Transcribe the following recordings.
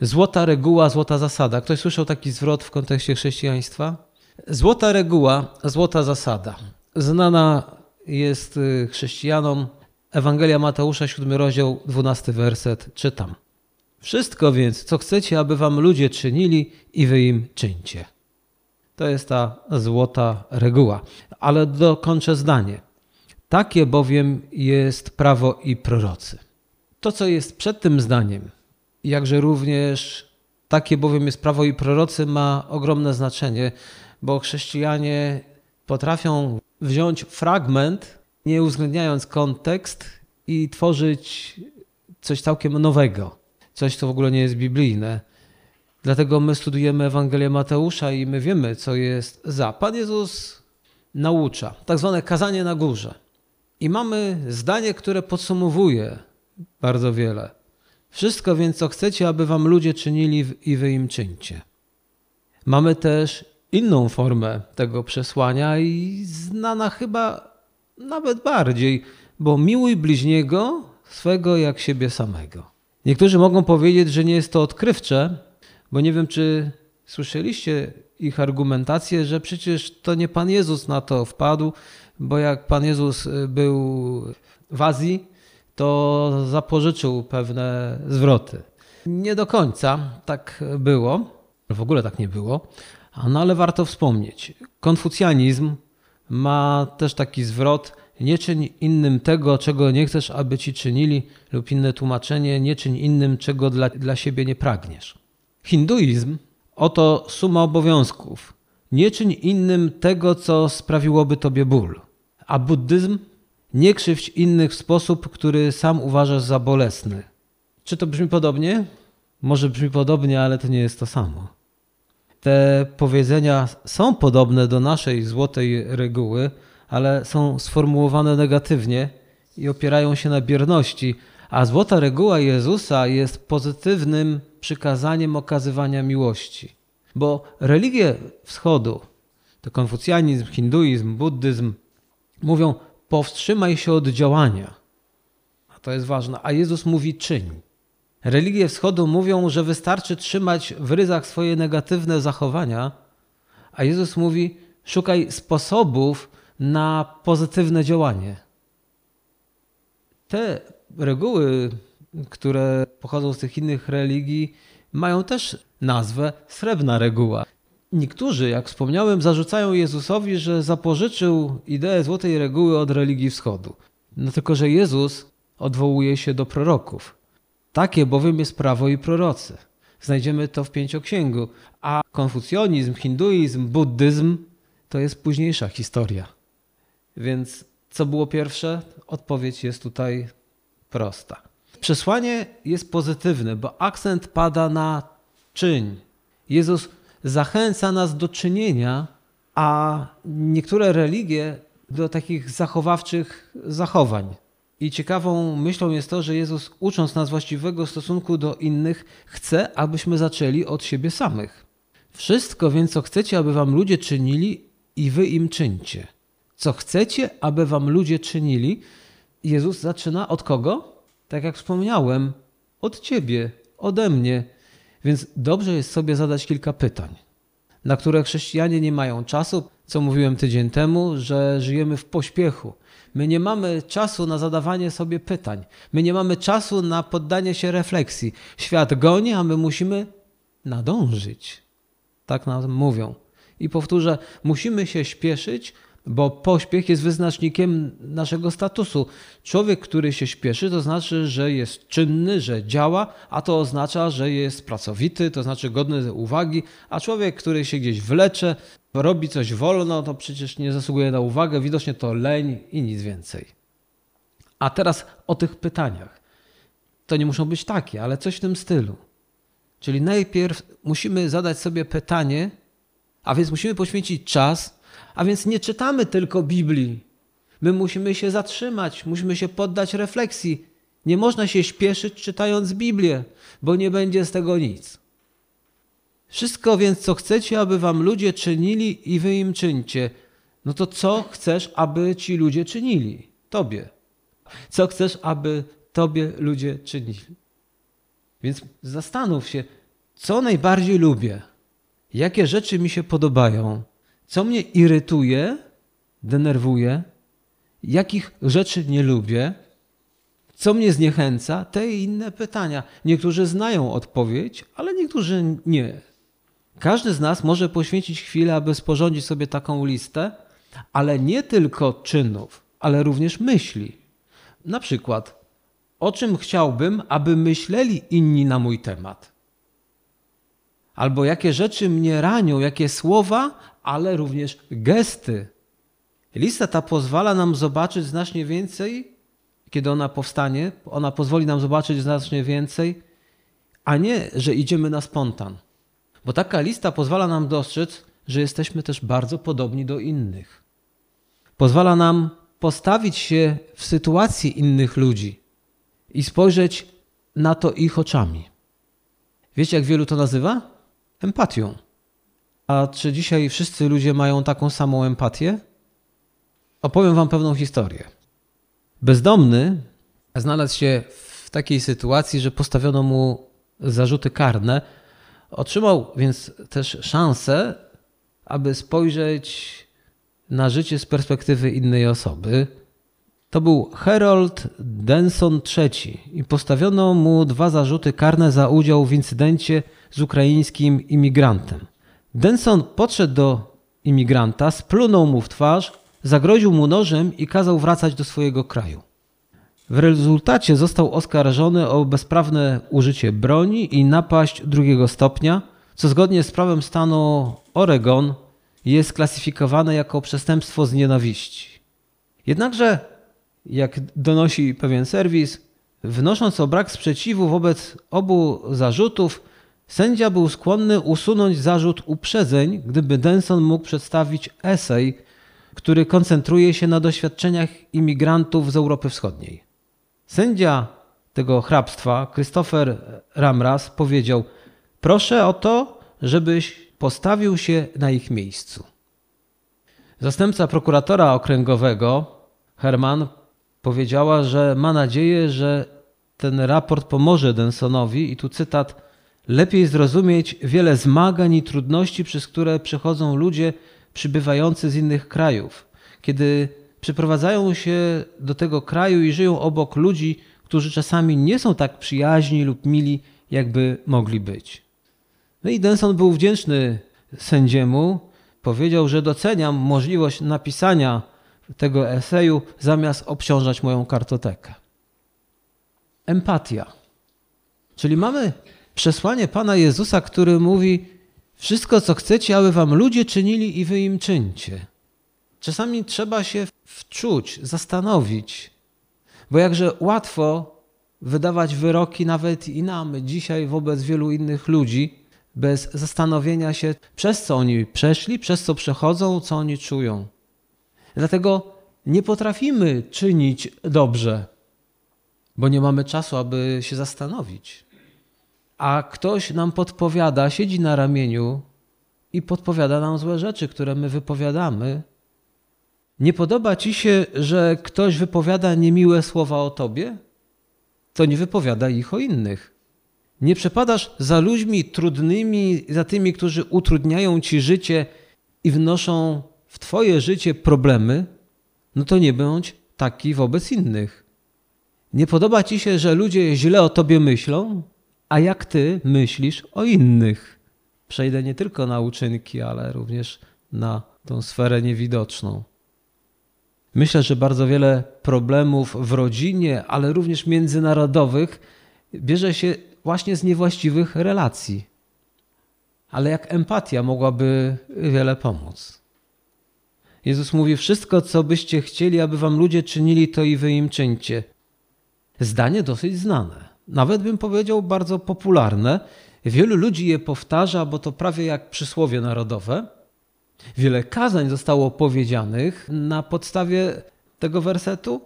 Złota reguła, złota zasada. Ktoś słyszał taki zwrot w kontekście chrześcijaństwa? Złota reguła, złota zasada. Znana jest y, chrześcijanom Ewangelia Mateusza, 7 rozdział, 12 werset. Czytam. Wszystko więc, co chcecie, aby wam ludzie czynili i wy im czyńcie. To jest ta złota reguła. Ale dokończę zdanie. Takie bowiem jest prawo i prorocy. To, co jest przed tym zdaniem, jakże również takie bowiem jest prawo i prorocy, ma ogromne znaczenie, bo chrześcijanie potrafią wziąć fragment, nie uwzględniając kontekst i tworzyć coś całkiem nowego, coś, co w ogóle nie jest biblijne. Dlatego my studujemy Ewangelię Mateusza i my wiemy, co jest za. Pan Jezus naucza, tak zwane kazanie na górze. I mamy zdanie, które podsumowuje bardzo wiele. Wszystko więc, co chcecie, aby wam ludzie czynili i wy im czyńcie. Mamy też inną formę tego przesłania i znana chyba nawet bardziej, bo miłuj bliźniego swego jak siebie samego. Niektórzy mogą powiedzieć, że nie jest to odkrywcze, bo nie wiem, czy słyszeliście ich argumentację, że przecież to nie Pan Jezus na to wpadł, bo jak Pan Jezus był w Azji, to zapożyczył pewne zwroty. Nie do końca tak było, w ogóle tak nie było, no ale warto wspomnieć. Konfucjanizm ma też taki zwrot: nie czyń innym tego, czego nie chcesz, aby ci czynili, lub inne tłumaczenie: nie czyń innym, czego dla, dla siebie nie pragniesz. Hinduizm oto suma obowiązków. Nie czyń innym tego, co sprawiłoby tobie ból. A buddyzm nie krzywdź innych w sposób, który sam uważasz za bolesny. Czy to brzmi podobnie? Może brzmi podobnie, ale to nie jest to samo. Te powiedzenia są podobne do naszej złotej reguły, ale są sformułowane negatywnie i opierają się na bierności, a złota reguła Jezusa jest pozytywnym przykazaniem okazywania miłości. Bo religie wschodu, to konfucjanizm, hinduizm, buddyzm, mówią powstrzymaj się od działania. A to jest ważne. A Jezus mówi czyń. Religie wschodu mówią, że wystarczy trzymać w ryzach swoje negatywne zachowania, a Jezus mówi szukaj sposobów na pozytywne działanie. Te reguły, które pochodzą z tych innych religii, mają też nazwę srebrna reguła. Niektórzy, jak wspomniałem, zarzucają Jezusowi, że zapożyczył ideę złotej reguły od religii wschodu. No tylko, że Jezus odwołuje się do proroków. Takie bowiem jest prawo i prorocy. Znajdziemy to w pięcioksięgu. A konfucjonizm, hinduizm, buddyzm to jest późniejsza historia. Więc co było pierwsze? Odpowiedź jest tutaj prosta. Przesłanie jest pozytywne, bo akcent pada na czyń. Jezus zachęca nas do czynienia, a niektóre religie do takich zachowawczych zachowań. I ciekawą myślą jest to, że Jezus, ucząc nas właściwego stosunku do innych, chce, abyśmy zaczęli od siebie samych. Wszystko więc, co chcecie, aby wam ludzie czynili, i wy im czyńcie. Co chcecie, aby wam ludzie czynili, Jezus zaczyna od kogo? Tak jak wspomniałem, od ciebie, ode mnie. Więc dobrze jest sobie zadać kilka pytań, na które chrześcijanie nie mają czasu. Co mówiłem tydzień temu, że żyjemy w pośpiechu. My nie mamy czasu na zadawanie sobie pytań. My nie mamy czasu na poddanie się refleksji. Świat goni, a my musimy nadążyć. Tak nam mówią. I powtórzę, musimy się śpieszyć, bo pośpiech jest wyznacznikiem naszego statusu. Człowiek, który się śpieszy, to znaczy, że jest czynny, że działa, a to oznacza, że jest pracowity, to znaczy godny uwagi, a człowiek, który się gdzieś wlecze, robi coś wolno, to przecież nie zasługuje na uwagę, widocznie to leń i nic więcej. A teraz o tych pytaniach. To nie muszą być takie, ale coś w tym stylu. Czyli najpierw musimy zadać sobie pytanie, a więc musimy poświęcić czas, a więc nie czytamy tylko Biblii. My musimy się zatrzymać, musimy się poddać refleksji. Nie można się śpieszyć czytając Biblię, bo nie będzie z tego nic. Wszystko więc, co chcecie, aby wam ludzie czynili i wy im czyńcie. No to co chcesz, aby ci ludzie czynili? Tobie. Co chcesz, aby tobie ludzie czynili? Więc zastanów się, co najbardziej lubię, jakie rzeczy mi się podobają, co mnie irytuje, denerwuje, jakich rzeczy nie lubię, co mnie zniechęca, te i inne pytania. Niektórzy znają odpowiedź, ale niektórzy nie. Każdy z nas może poświęcić chwilę, aby sporządzić sobie taką listę, ale nie tylko czynów, ale również myśli. Na przykład, o czym chciałbym, aby myśleli inni na mój temat. Albo jakie rzeczy mnie ranią, jakie słowa, ale również gesty. Lista ta pozwala nam zobaczyć znacznie więcej, kiedy ona powstanie. Ona pozwoli nam zobaczyć znacznie więcej, a nie, że idziemy na spontan. Bo taka lista pozwala nam dostrzec, że jesteśmy też bardzo podobni do innych. Pozwala nam postawić się w sytuacji innych ludzi i spojrzeć na to ich oczami. Wiecie, jak wielu to nazywa? Empatią. A czy dzisiaj wszyscy ludzie mają taką samą empatię? Opowiem Wam pewną historię. Bezdomny znalazł się w takiej sytuacji, że postawiono mu zarzuty karne. Otrzymał więc też szansę, aby spojrzeć na życie z perspektywy innej osoby. To był Harold Denson III i postawiono mu dwa zarzuty karne za udział w incydencie z ukraińskim imigrantem. Denson podszedł do imigranta, splunął mu w twarz, zagroził mu nożem i kazał wracać do swojego kraju. W rezultacie został oskarżony o bezprawne użycie broni i napaść drugiego stopnia, co zgodnie z prawem stanu Oregon jest klasyfikowane jako przestępstwo z nienawiści. Jednakże, jak donosi pewien serwis, wnosząc o brak sprzeciwu wobec obu zarzutów, sędzia był skłonny usunąć zarzut uprzedzeń, gdyby Denson mógł przedstawić esej, który koncentruje się na doświadczeniach imigrantów z Europy Wschodniej. Sędzia tego hrabstwa, Christopher Ramras, powiedział: Proszę o to, żebyś postawił się na ich miejscu. Zastępca prokuratora okręgowego, Herman, powiedziała, że ma nadzieję, że ten raport pomoże Densonowi, i tu cytat, lepiej zrozumieć wiele zmagań i trudności, przez które przechodzą ludzie przybywający z innych krajów, kiedy przyprowadzają się do tego kraju i żyją obok ludzi, którzy czasami nie są tak przyjaźni lub mili, jakby mogli być. No i Denson był wdzięczny sędziemu. Powiedział, że doceniam możliwość napisania tego eseju zamiast obciążać moją kartotekę. Empatia. Czyli mamy przesłanie Pana Jezusa, który mówi: Wszystko, co chcecie, aby wam ludzie czynili, i wy im czyńcie. Czasami trzeba się wczuć, zastanowić, bo jakże łatwo wydawać wyroki nawet i nam dzisiaj wobec wielu innych ludzi, bez zastanowienia się, przez co oni przeszli, przez co przechodzą, co oni czują. Dlatego nie potrafimy czynić dobrze, bo nie mamy czasu, aby się zastanowić. A ktoś nam podpowiada, siedzi na ramieniu i podpowiada nam złe rzeczy, które my wypowiadamy. Nie podoba ci się, że ktoś wypowiada niemiłe słowa o tobie? To nie wypowiada ich o innych nie przepadasz za ludźmi trudnymi, za tymi, którzy utrudniają ci życie i wnoszą w twoje życie problemy, no to nie bądź taki wobec innych. Nie podoba ci się, że ludzie źle o tobie myślą, a jak ty myślisz o innych. Przejdę nie tylko na uczynki, ale również na tą sferę niewidoczną. Myślę, że bardzo wiele problemów w rodzinie, ale również międzynarodowych bierze się właśnie z niewłaściwych relacji. Ale jak empatia mogłaby wiele pomóc. Jezus mówi: Wszystko, co byście chcieli, aby wam ludzie czynili, to i wy im czyńcie. Zdanie dosyć znane. Nawet bym powiedział bardzo popularne. Wielu ludzi je powtarza, bo to prawie jak przysłowie narodowe. Wiele kazań zostało powiedzianych na podstawie tego wersetu,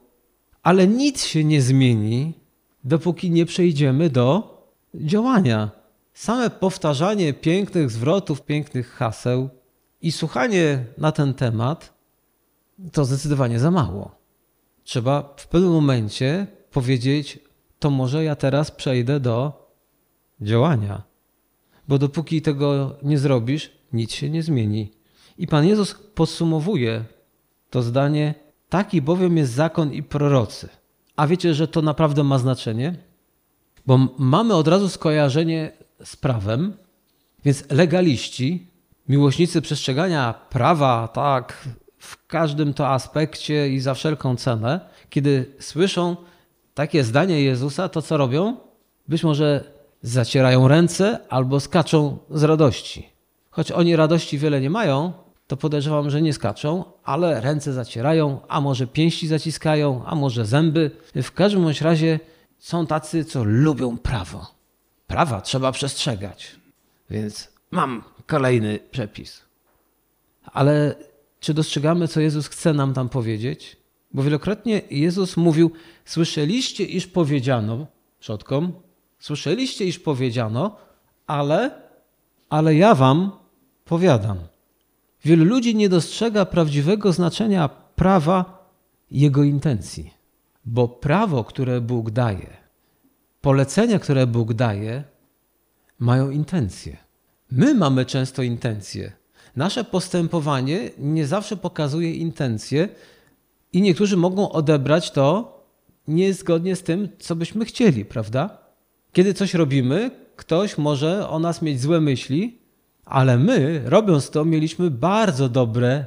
ale nic się nie zmieni, dopóki nie przejdziemy do działania. Same powtarzanie pięknych zwrotów, pięknych haseł i słuchanie na ten temat to zdecydowanie za mało. Trzeba w pewnym momencie powiedzieć: To może ja teraz przejdę do działania. bo dopóki tego nie zrobisz, nic się nie zmieni. I Pan Jezus podsumowuje to zdanie: Taki bowiem jest zakon i prorocy. A wiecie, że to naprawdę ma znaczenie? Bo mamy od razu skojarzenie z prawem, więc legaliści, miłośnicy przestrzegania prawa, tak, w każdym to aspekcie i za wszelką cenę, kiedy słyszą takie zdanie Jezusa, to co robią? Być może zacierają ręce albo skaczą z radości. Choć oni radości wiele nie mają, to podejrzewam, że nie skaczą, ale ręce zacierają, a może pięści zaciskają, a może zęby. W każdym bądź razie są tacy, co lubią prawo. Prawa trzeba przestrzegać. Więc mam kolejny przepis. Ale czy dostrzegamy, co Jezus chce nam tam powiedzieć? Bo wielokrotnie Jezus mówił: Słyszeliście, iż powiedziano przodkom, słyszeliście, iż powiedziano, ale, ale ja wam powiadam. Wielu ludzi nie dostrzega prawdziwego znaczenia prawa jego intencji, bo prawo, które Bóg daje, polecenia, które Bóg daje, mają intencje. My mamy często intencje. Nasze postępowanie nie zawsze pokazuje intencje, i niektórzy mogą odebrać to niezgodnie z tym, co byśmy chcieli, prawda? Kiedy coś robimy, ktoś może o nas mieć złe myśli, ale my, robiąc to, mieliśmy bardzo dobre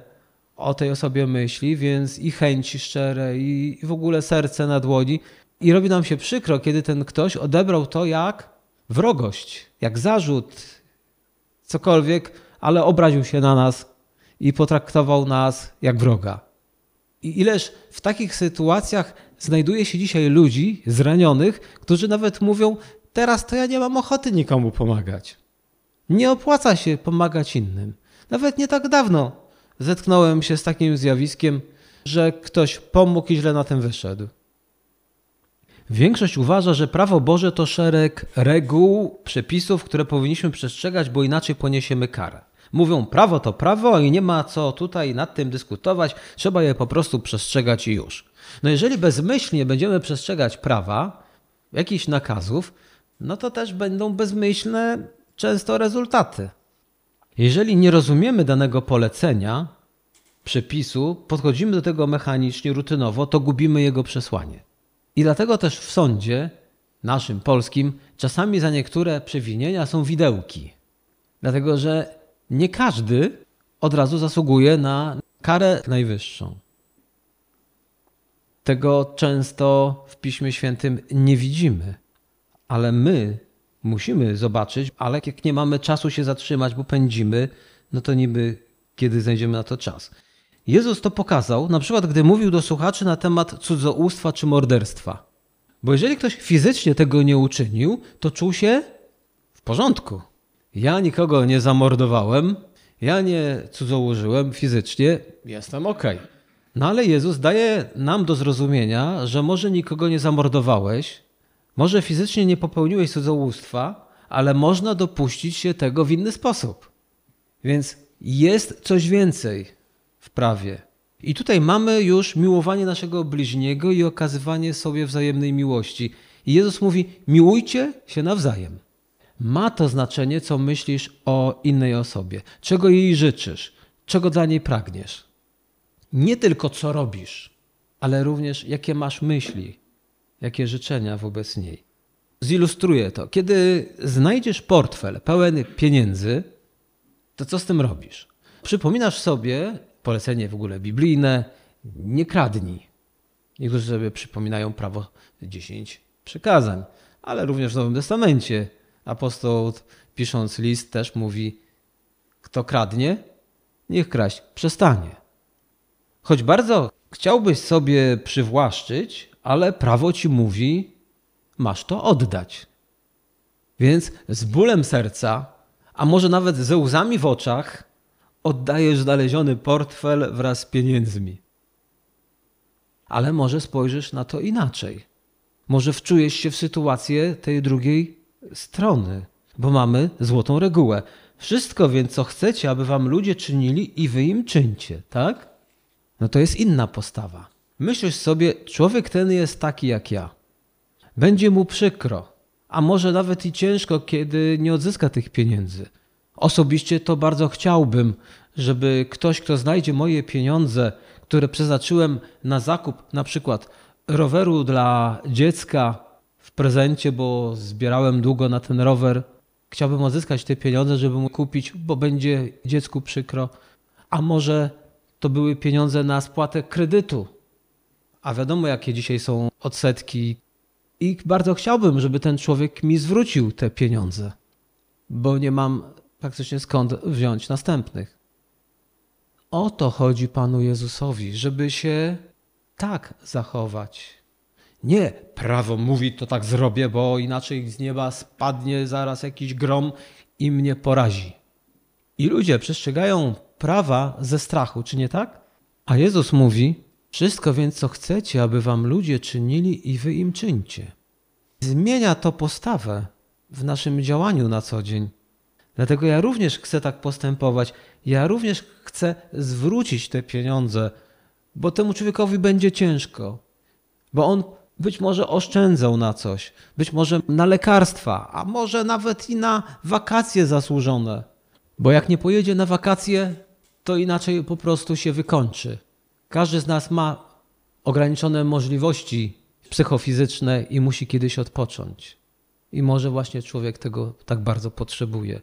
o tej osobie myśli, więc i chęci szczere, i w ogóle serce na dłoni. I robi nam się przykro, kiedy ten ktoś odebrał to jak wrogość, jak zarzut, cokolwiek, ale obraził się na nas i potraktował nas jak wroga. I ileż w takich sytuacjach znajduje się dzisiaj ludzi zranionych, którzy nawet mówią: Teraz to ja nie mam ochoty nikomu pomagać. Nie opłaca się pomagać innym. Nawet nie tak dawno zetknąłem się z takim zjawiskiem, że ktoś pomógł i źle na tym wyszedł. Większość uważa, że prawo Boże to szereg reguł, przepisów, które powinniśmy przestrzegać, bo inaczej poniesiemy karę. Mówią, prawo to prawo i nie ma co tutaj nad tym dyskutować, trzeba je po prostu przestrzegać i już. No jeżeli bezmyślnie będziemy przestrzegać prawa, jakichś nakazów, no to też będą bezmyślne często rezultaty. Jeżeli nie rozumiemy danego polecenia, przepisu, podchodzimy do tego mechanicznie, rutynowo, to gubimy jego przesłanie. I dlatego też w sądzie, naszym polskim, czasami za niektóre przewinienia są widełki. Dlatego, że nie każdy od razu zasługuje na karę najwyższą. Tego często w Piśmie Świętym nie widzimy, ale my musimy zobaczyć, ale jak nie mamy czasu się zatrzymać, bo pędzimy, no to niby kiedy znajdziemy na to czas. Jezus to pokazał, na przykład gdy mówił do słuchaczy na temat cudzołóstwa czy morderstwa. Bo jeżeli ktoś fizycznie tego nie uczynił, to czuł się w porządku. Ja nikogo nie zamordowałem, ja nie cudzołożyłem fizycznie, jestem ok. No ale Jezus daje nam do zrozumienia, że może nikogo nie zamordowałeś, może fizycznie nie popełniłeś cudzołóstwa, ale można dopuścić się tego w inny sposób. Więc jest coś więcej w prawie. I tutaj mamy już miłowanie naszego bliźniego i okazywanie sobie wzajemnej miłości. I Jezus mówi: miłujcie się nawzajem ma to znaczenie, co myślisz o innej osobie, czego jej życzysz, czego dla niej pragniesz. Nie tylko co robisz, ale również jakie masz myśli, jakie życzenia wobec niej. Zilustruję to. Kiedy znajdziesz portfel pełen pieniędzy, to co z tym robisz? Przypominasz sobie polecenie w ogóle biblijne, nie kradnij. Niektórzy sobie przypominają prawo 10 przykazań, ale również w Nowym Testamencie apostoł pisząc list też mówi, kto kradnie, niech kraść przestanie. Choć bardzo chciałbyś sobie przywłaszczyć, ale prawo ci mówi, masz to oddać. Więc z bólem serca, a może nawet ze łzami w oczach, oddajesz znaleziony portfel wraz z pieniędzmi. Ale może spojrzysz na to inaczej. Może wczujesz się w sytuację tej drugiej strony, bo mamy złotą regułę. Wszystko więc, co chcecie, aby wam ludzie czynili i wy im czyńcie, tak? No to jest inna postawa. Myślisz sobie, człowiek ten jest taki jak ja. Będzie mu przykro, a może nawet i ciężko, kiedy nie odzyska tych pieniędzy. Osobiście to bardzo chciałbym, żeby ktoś, kto znajdzie moje pieniądze, które przeznaczyłem na zakup na przykład roweru dla dziecka w prezencie, bo zbierałem długo na ten rower, chciałbym odzyskać te pieniądze, żeby mu kupić, bo będzie dziecku przykro. A może to były pieniądze na spłatę kredytu. A wiadomo, jakie dzisiaj są odsetki. I bardzo chciałbym, żeby ten człowiek mi zwrócił te pieniądze, bo nie mam praktycznie skąd wziąć następnych. O to chodzi Panu Jezusowi, żeby się tak zachować. Nie, prawo mówi, to tak zrobię, bo inaczej z nieba spadnie zaraz jakiś grom i mnie porazi. I ludzie przestrzegają prawa ze strachu, czy nie tak? A Jezus mówi: Wszystko więc, co chcecie, aby wam ludzie czynili, i wy im czyńcie. Zmienia to postawę w naszym działaniu na co dzień. Dlatego ja również chcę tak postępować. Ja również chcę zwrócić te pieniądze, bo temu człowiekowi będzie ciężko, bo on być może oszczędzał na coś, być może na lekarstwa, a może nawet i na wakacje zasłużone. Bo jak nie pojedzie na wakacje, to inaczej po prostu się wykończy. Każdy z nas ma ograniczone możliwości psychofizyczne i musi kiedyś odpocząć. I może właśnie człowiek tego tak bardzo potrzebuje.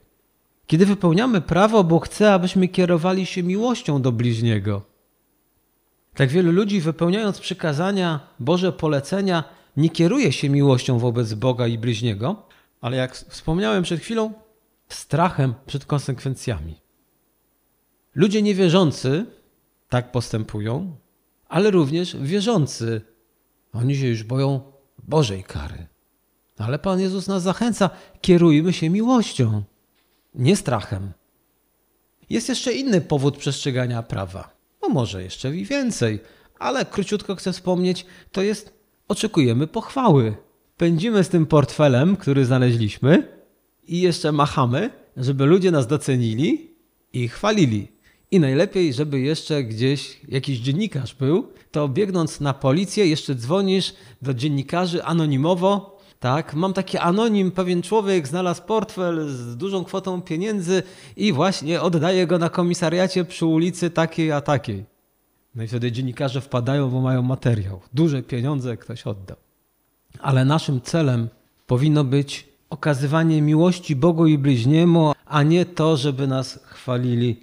Kiedy wypełniamy prawo, bo chce, abyśmy kierowali się miłością do bliźniego. Tak wielu ludzi, wypełniając przykazania, Boże polecenia, nie kieruje się miłością wobec Boga i bliźniego, ale jak wspomniałem przed chwilą, strachem przed konsekwencjami. Ludzie niewierzący tak postępują, ale również wierzący. Oni się już boją Bożej kary. Ale Pan Jezus nas zachęca, kierujmy się miłością, nie strachem. Jest jeszcze inny powód przestrzegania prawa. No może jeszcze i więcej, ale króciutko chcę wspomnieć, to jest oczekujemy pochwały. Pędzimy z tym portfelem, który znaleźliśmy i jeszcze machamy, żeby ludzie nas docenili i chwalili. I najlepiej, żeby jeszcze gdzieś jakiś dziennikarz był, to biegnąc na policję, jeszcze dzwonisz do dziennikarzy anonimowo. Tak, mam taki anonim, pewien człowiek znalazł portfel z dużą kwotą pieniędzy i właśnie oddaje go na komisariacie przy ulicy takiej a takiej. No i wtedy dziennikarze wpadają, bo mają materiał. Duże pieniądze ktoś oddał. Ale naszym celem powinno być okazywanie miłości Bogu i bliźniemu, a nie to, żeby nas chwalili.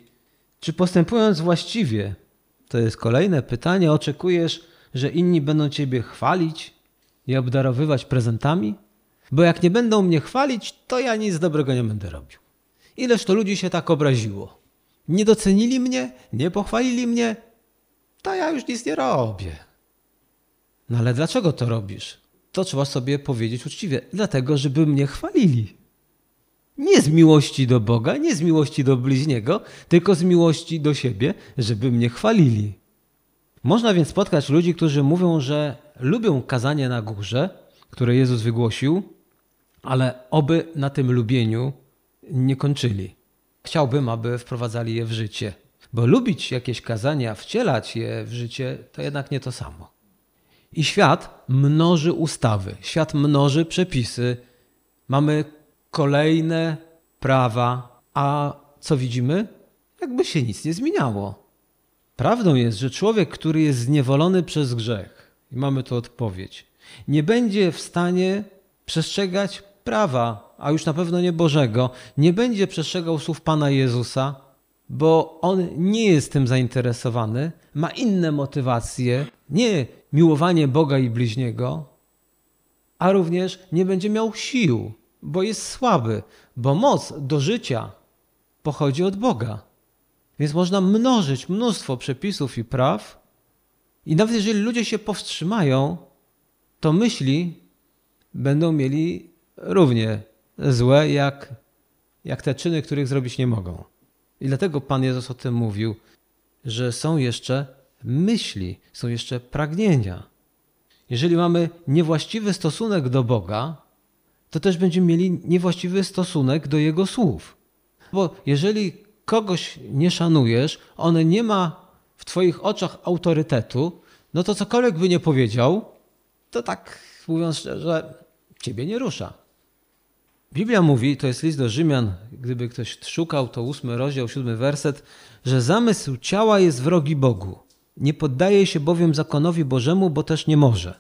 Czy postępując właściwie, to jest kolejne pytanie, oczekujesz, że inni będą Ciebie chwalić i obdarowywać prezentami? Bo jak nie będą mnie chwalić, to ja nic dobrego nie będę robił. Ileż to ludzi się tak obraziło. Nie docenili mnie, nie pochwalili mnie, to ja już nic nie robię. No ale dlaczego to robisz? To trzeba sobie powiedzieć uczciwie. Dlatego, żeby mnie chwalili. Nie z miłości do Boga, nie z miłości do bliźniego, tylko z miłości do siebie, żeby mnie chwalili. Można więc spotkać ludzi, którzy mówią, że lubią kazanie na górze, które Jezus wygłosił, ale oby na tym lubieniu nie kończyli. Chciałbym, aby wprowadzali je w życie. Bo lubić jakieś kazania, wcielać je w życie, to jednak nie to samo. I świat mnoży ustawy, świat mnoży przepisy. Mamy kolejne prawa, a co widzimy? Jakby się nic nie zmieniało. Prawdą jest, że człowiek, który jest zniewolony przez grzech, i mamy tu odpowiedź, nie będzie w stanie przestrzegać prawa, a już na pewno nie Bożego, nie będzie przestrzegał słów Pana Jezusa, bo on nie jest tym zainteresowany, ma inne motywacje, nie miłowanie Boga i bliźniego, a również nie będzie miał sił, bo jest słaby, bo moc do życia pochodzi od Boga. Więc można mnożyć mnóstwo przepisów i praw, i nawet jeżeli ludzie się powstrzymają, to myśli będą mieli równie złe, jak, jak te czyny, których zrobić nie mogą. I dlatego Pan Jezus o tym mówił, że są jeszcze myśli, są jeszcze pragnienia. Jeżeli mamy niewłaściwy stosunek do Boga, to też będziemy mieli niewłaściwy stosunek do Jego słów. Bo jeżeli kogoś nie szanujesz, on nie ma w Twoich oczach autorytetu, no to cokolwiek by nie powiedział, to tak mówiąc szczerze, Ciebie nie rusza. Biblia mówi, to jest list do Rzymian, gdyby ktoś szukał, to ósmy rozdział, siódmy werset, że zamysł ciała jest wrogi Bogu. Nie poddaje się bowiem zakonowi Bożemu, bo też nie może.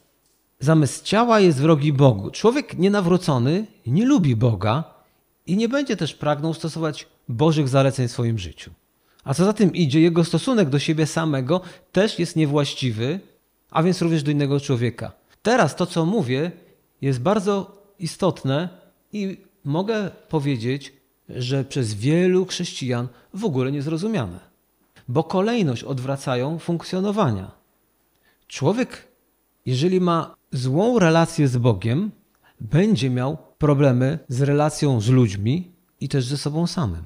Zamysł ciała jest wrogi Bogu. Człowiek nienawrócony nie lubi Boga i nie będzie też pragnął stosować Bożych zaleceń w swoim życiu. A co za tym idzie, jego stosunek do siebie samego też jest niewłaściwy, a więc również do innego człowieka. Teraz to, co mówię, jest bardzo istotne i mogę powiedzieć, że przez wielu chrześcijan w ogóle niezrozumiane, bo kolejność odwracają funkcjonowania. Człowiek, jeżeli ma złą relację z Bogiem, będzie miał problemy z relacją z ludźmi i też ze sobą samym.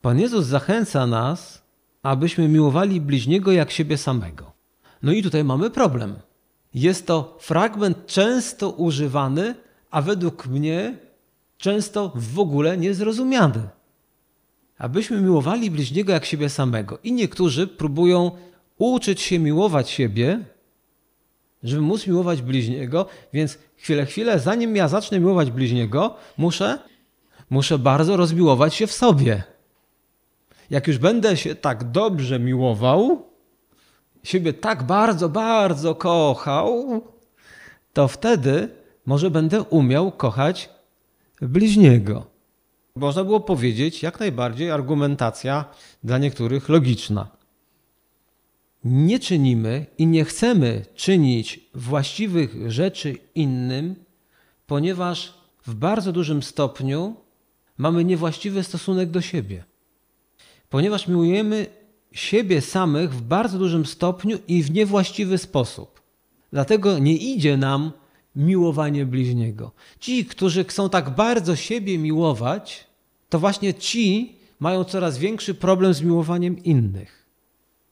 Pan Jezus zachęca nas, abyśmy miłowali bliźniego jak siebie samego. No i tutaj mamy problem. Jest to fragment często używany, a według mnie często w ogóle niezrozumiany. Abyśmy miłowali bliźniego jak siebie samego. I niektórzy próbują uczyć się miłować siebie, żeby móc miłować bliźniego, więc chwilę, chwilę, zanim ja zacznę miłować bliźniego, muszę, muszę bardzo rozmiłować się w sobie. Jak już będę się tak dobrze miłował, siebie tak bardzo, bardzo kochał, to wtedy może będę umiał kochać bliźniego. Można było powiedzieć, jak najbardziej argumentacja dla niektórych logiczna. Nie czynimy i nie chcemy czynić właściwych rzeczy innym, ponieważ w bardzo dużym stopniu mamy niewłaściwy stosunek do siebie. Ponieważ miłujemy siebie samych w bardzo dużym stopniu i w niewłaściwy sposób. Dlatego nie idzie nam miłowanie bliźniego. Ci, którzy chcą tak bardzo siebie miłować, to właśnie ci mają coraz większy problem z miłowaniem innych.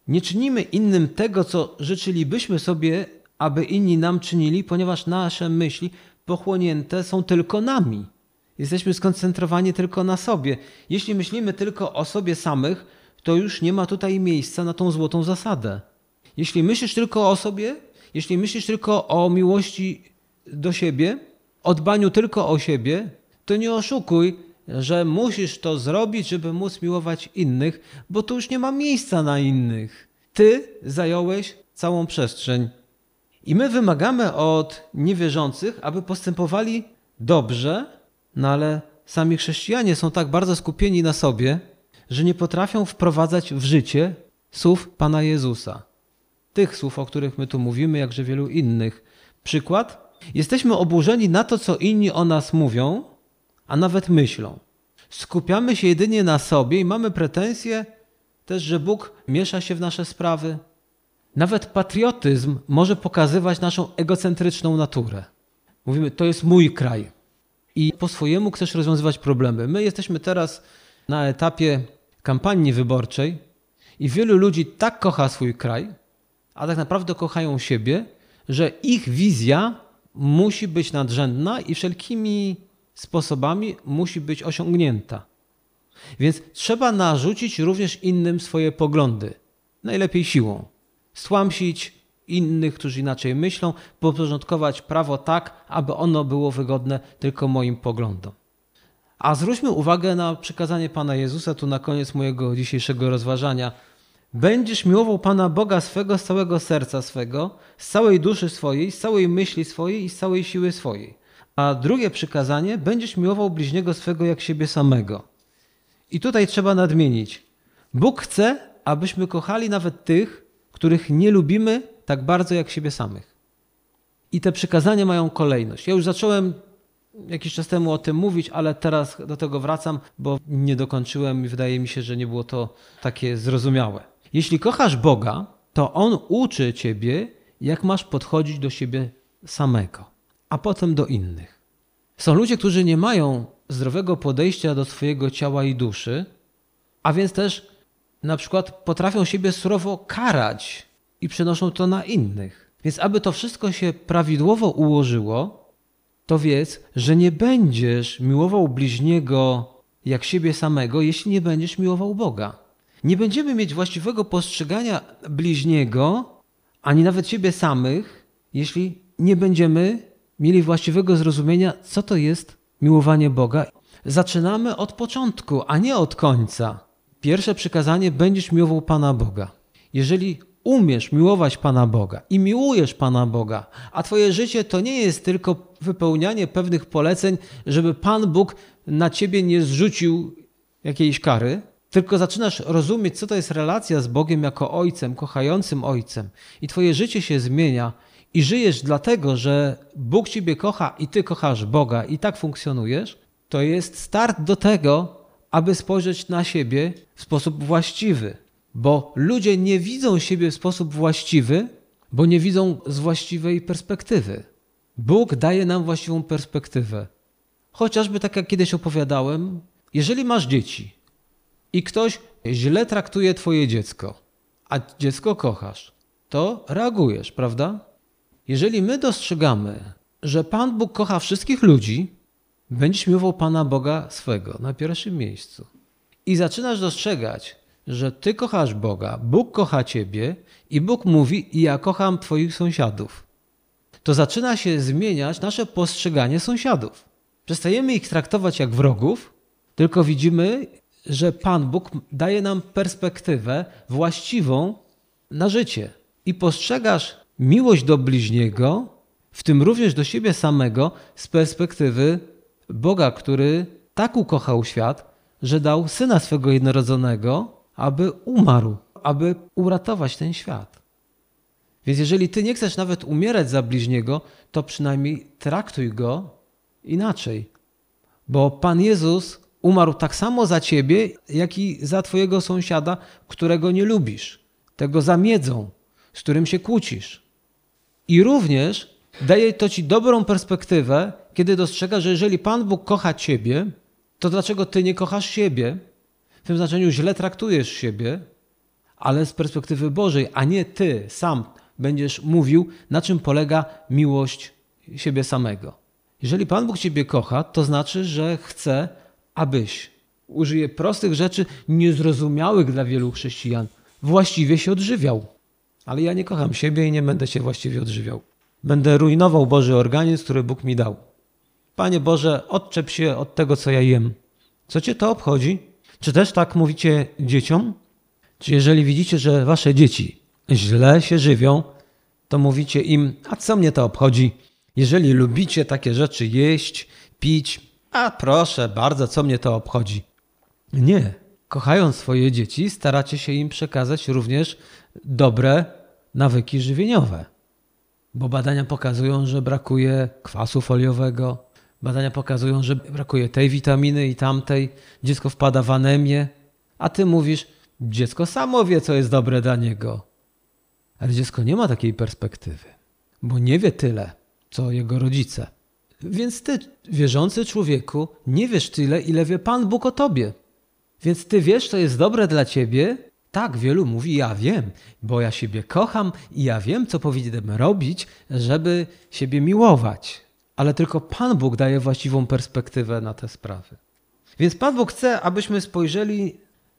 Nie czynimy innym tego, co życzylibyśmy sobie, aby inni nam czynili, ponieważ nasze myśli pochłonięte są tylko nami. Jesteśmy skoncentrowani tylko na sobie. Jeśli myślimy tylko o sobie samych, to już nie ma tutaj miejsca na tą złotą zasadę. Jeśli myślisz tylko o sobie, jeśli myślisz tylko o miłości do siebie, o dbaniu tylko o siebie, to nie oszukuj, że musisz to zrobić, żeby móc miłować innych, bo tu już nie ma miejsca na innych. Ty zająłeś całą przestrzeń. I my wymagamy od niewierzących, aby postępowali dobrze, no ale sami chrześcijanie są tak bardzo skupieni na sobie, że nie potrafią wprowadzać w życie słów Pana Jezusa. Tych słów, o których my tu mówimy, jakże wielu innych. Przykład? Jesteśmy oburzeni na to, co inni o nas mówią, a nawet myślą. Skupiamy się jedynie na sobie i mamy pretensje też, że Bóg miesza się w nasze sprawy. Nawet patriotyzm może pokazywać naszą egocentryczną naturę. Mówimy, to jest mój kraj. I po swojemu chcesz rozwiązywać problemy. My jesteśmy teraz na etapie kampanii wyborczej i wielu ludzi tak kocha swój kraj, a tak naprawdę kochają siebie, że ich wizja musi być nadrzędna i wszelkimi sposobami musi być osiągnięta. Więc trzeba narzucić również innym swoje poglądy, najlepiej siłą. Stłamsić innych, którzy inaczej myślą, podporządkować prawo tak, aby ono było wygodne tylko moim poglądom. A zwróćmy uwagę na przykazanie Pana Jezusa tu na koniec mojego dzisiejszego rozważania. Będziesz miłował Pana Boga swego z całego serca swego, z całej duszy swojej, z całej myśli swojej i z całej siły swojej. A drugie przykazanie, będziesz miłował bliźniego swego jak siebie samego. I tutaj trzeba nadmienić. Bóg chce, abyśmy kochali nawet tych, których nie lubimy tak bardzo jak siebie samych. I te przykazania mają kolejność. Ja już zacząłem jakiś czas temu o tym mówić, ale teraz do tego wracam, bo nie dokończyłem i wydaje mi się, że nie było to takie zrozumiałe. Jeśli kochasz Boga, to On uczy ciebie, jak masz podchodzić do siebie samego, a potem do innych. Są ludzie, którzy nie mają zdrowego podejścia do swojego ciała i duszy, a więc też na przykład potrafią siebie surowo karać i przenoszą to na innych. Więc aby to wszystko się prawidłowo ułożyło, to wiedz, że nie będziesz miłował bliźniego jak siebie samego, jeśli nie będziesz miłował Boga. Nie będziemy mieć właściwego postrzegania bliźniego, ani nawet siebie samych, jeśli nie będziemy mieli właściwego zrozumienia, co to jest miłowanie Boga, zaczynamy od początku, a nie od końca. Pierwsze przykazanie: będziesz miłował Pana Boga. Jeżeli umiesz miłować Pana Boga i miłujesz Pana Boga, a Twoje życie to nie jest tylko wypełnianie pewnych poleceń, żeby Pan Bóg na Ciebie nie zrzucił jakiejś kary, tylko zaczynasz rozumieć, co to jest relacja z Bogiem jako Ojcem, kochającym Ojcem, i Twoje życie się zmienia, i żyjesz dlatego, że Bóg Ciebie kocha i Ty kochasz Boga, i tak funkcjonujesz, to jest start do tego, aby spojrzeć na siebie w sposób właściwy. Bo ludzie nie widzą siebie w sposób właściwy, bo nie widzą z właściwej perspektywy. Bóg daje nam właściwą perspektywę. Chociażby tak jak kiedyś opowiadałem, jeżeli masz dzieci i ktoś źle traktuje twoje dziecko, a dziecko kochasz, to reagujesz, prawda? Jeżeli my dostrzegamy, że Pan Bóg kocha wszystkich ludzi, będziesz miłował Pana Boga swego na pierwszym miejscu. I zaczynasz dostrzegać, że Ty kochasz Boga, Bóg kocha Ciebie i Bóg mówi: Ja kocham Twoich sąsiadów. To zaczyna się zmieniać nasze postrzeganie sąsiadów. Przestajemy ich traktować jak wrogów, tylko widzimy, że Pan Bóg daje nam perspektywę właściwą na życie. I postrzegasz miłość do bliźniego, w tym również do siebie samego, z perspektywy Boga, który tak ukochał świat, że dał syna swego jednorodzonego, aby umarł, aby uratować ten świat. Więc jeżeli ty nie chcesz nawet umierać za bliźniego, to przynajmniej traktuj go inaczej. Bo Pan Jezus umarł tak samo za ciebie, jak i za twojego sąsiada, którego nie lubisz, tego zamiedzą, z którym się kłócisz. I również daje to ci dobrą perspektywę, kiedy dostrzegasz, że jeżeli Pan Bóg kocha ciebie, to dlaczego ty nie kochasz siebie? W tym znaczeniu źle traktujesz siebie, ale z perspektywy Bożej, a nie ty sam będziesz mówił, na czym polega miłość siebie samego. Jeżeli Pan Bóg ciebie kocha, to znaczy, że chce, abyś, użyję prostych rzeczy, niezrozumiałych dla wielu chrześcijan, właściwie się odżywiał. Ale ja nie kocham siebie i nie będę się właściwie odżywiał. Będę rujnował Boży organizm, który Bóg mi dał. Panie Boże, odczep się od tego, co ja jem. Co cię to obchodzi? Czy też tak mówicie dzieciom? Czy jeżeli widzicie, że wasze dzieci źle się żywią, to mówicie im, a co mnie to obchodzi? Jeżeli lubicie takie rzeczy jeść, pić, a proszę bardzo, co mnie to obchodzi? Nie. Kochając swoje dzieci, staracie się im przekazać również dobre nawyki żywieniowe. Bo badania pokazują, że brakuje kwasu foliowego, badania pokazują, że brakuje tej witaminy i tamtej, dziecko wpada w anemię, a ty mówisz, dziecko samo wie, co jest dobre dla niego. Ale dziecko nie ma takiej perspektywy, bo nie wie tyle, co jego rodzice. Więc ty, wierzący człowieku, nie wiesz tyle, ile wie Pan Bóg o tobie. Więc ty wiesz, co jest dobre dla ciebie, tak, wielu mówi, ja wiem, bo ja siebie kocham i ja wiem, co powinienem robić, żeby siebie miłować. Ale tylko Pan Bóg daje właściwą perspektywę na te sprawy. Więc Pan Bóg chce, abyśmy spojrzeli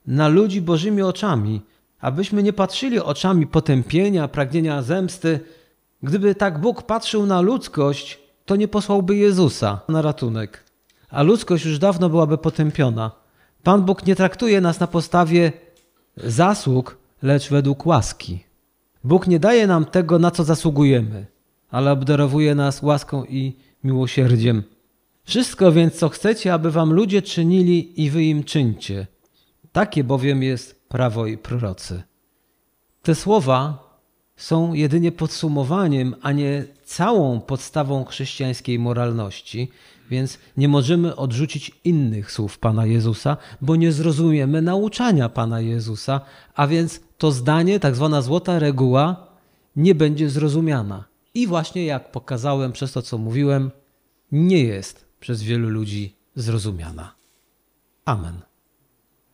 na ludzi Bożymi oczami, abyśmy nie patrzyli oczami potępienia, pragnienia zemsty. Gdyby tak Bóg patrzył na ludzkość, to nie posłałby Jezusa na ratunek, a ludzkość już dawno byłaby potępiona. Pan Bóg nie traktuje nas na podstawie zasług, lecz według łaski. Bóg nie daje nam tego, na co zasługujemy, ale obdarowuje nas łaską i miłosierdziem. Wszystko więc, co chcecie, aby wam ludzie czynili i wy im czyńcie. Takie bowiem jest prawo i prorocy. Te słowa są jedynie podsumowaniem, a nie całą podstawą chrześcijańskiej moralności, więc nie możemy odrzucić innych słów Pana Jezusa, bo nie zrozumiemy nauczania Pana Jezusa, a więc to zdanie, tak zwana złota reguła, nie będzie zrozumiana. I właśnie jak pokazałem przez to, co mówiłem, nie jest przez wielu ludzi zrozumiana. Amen.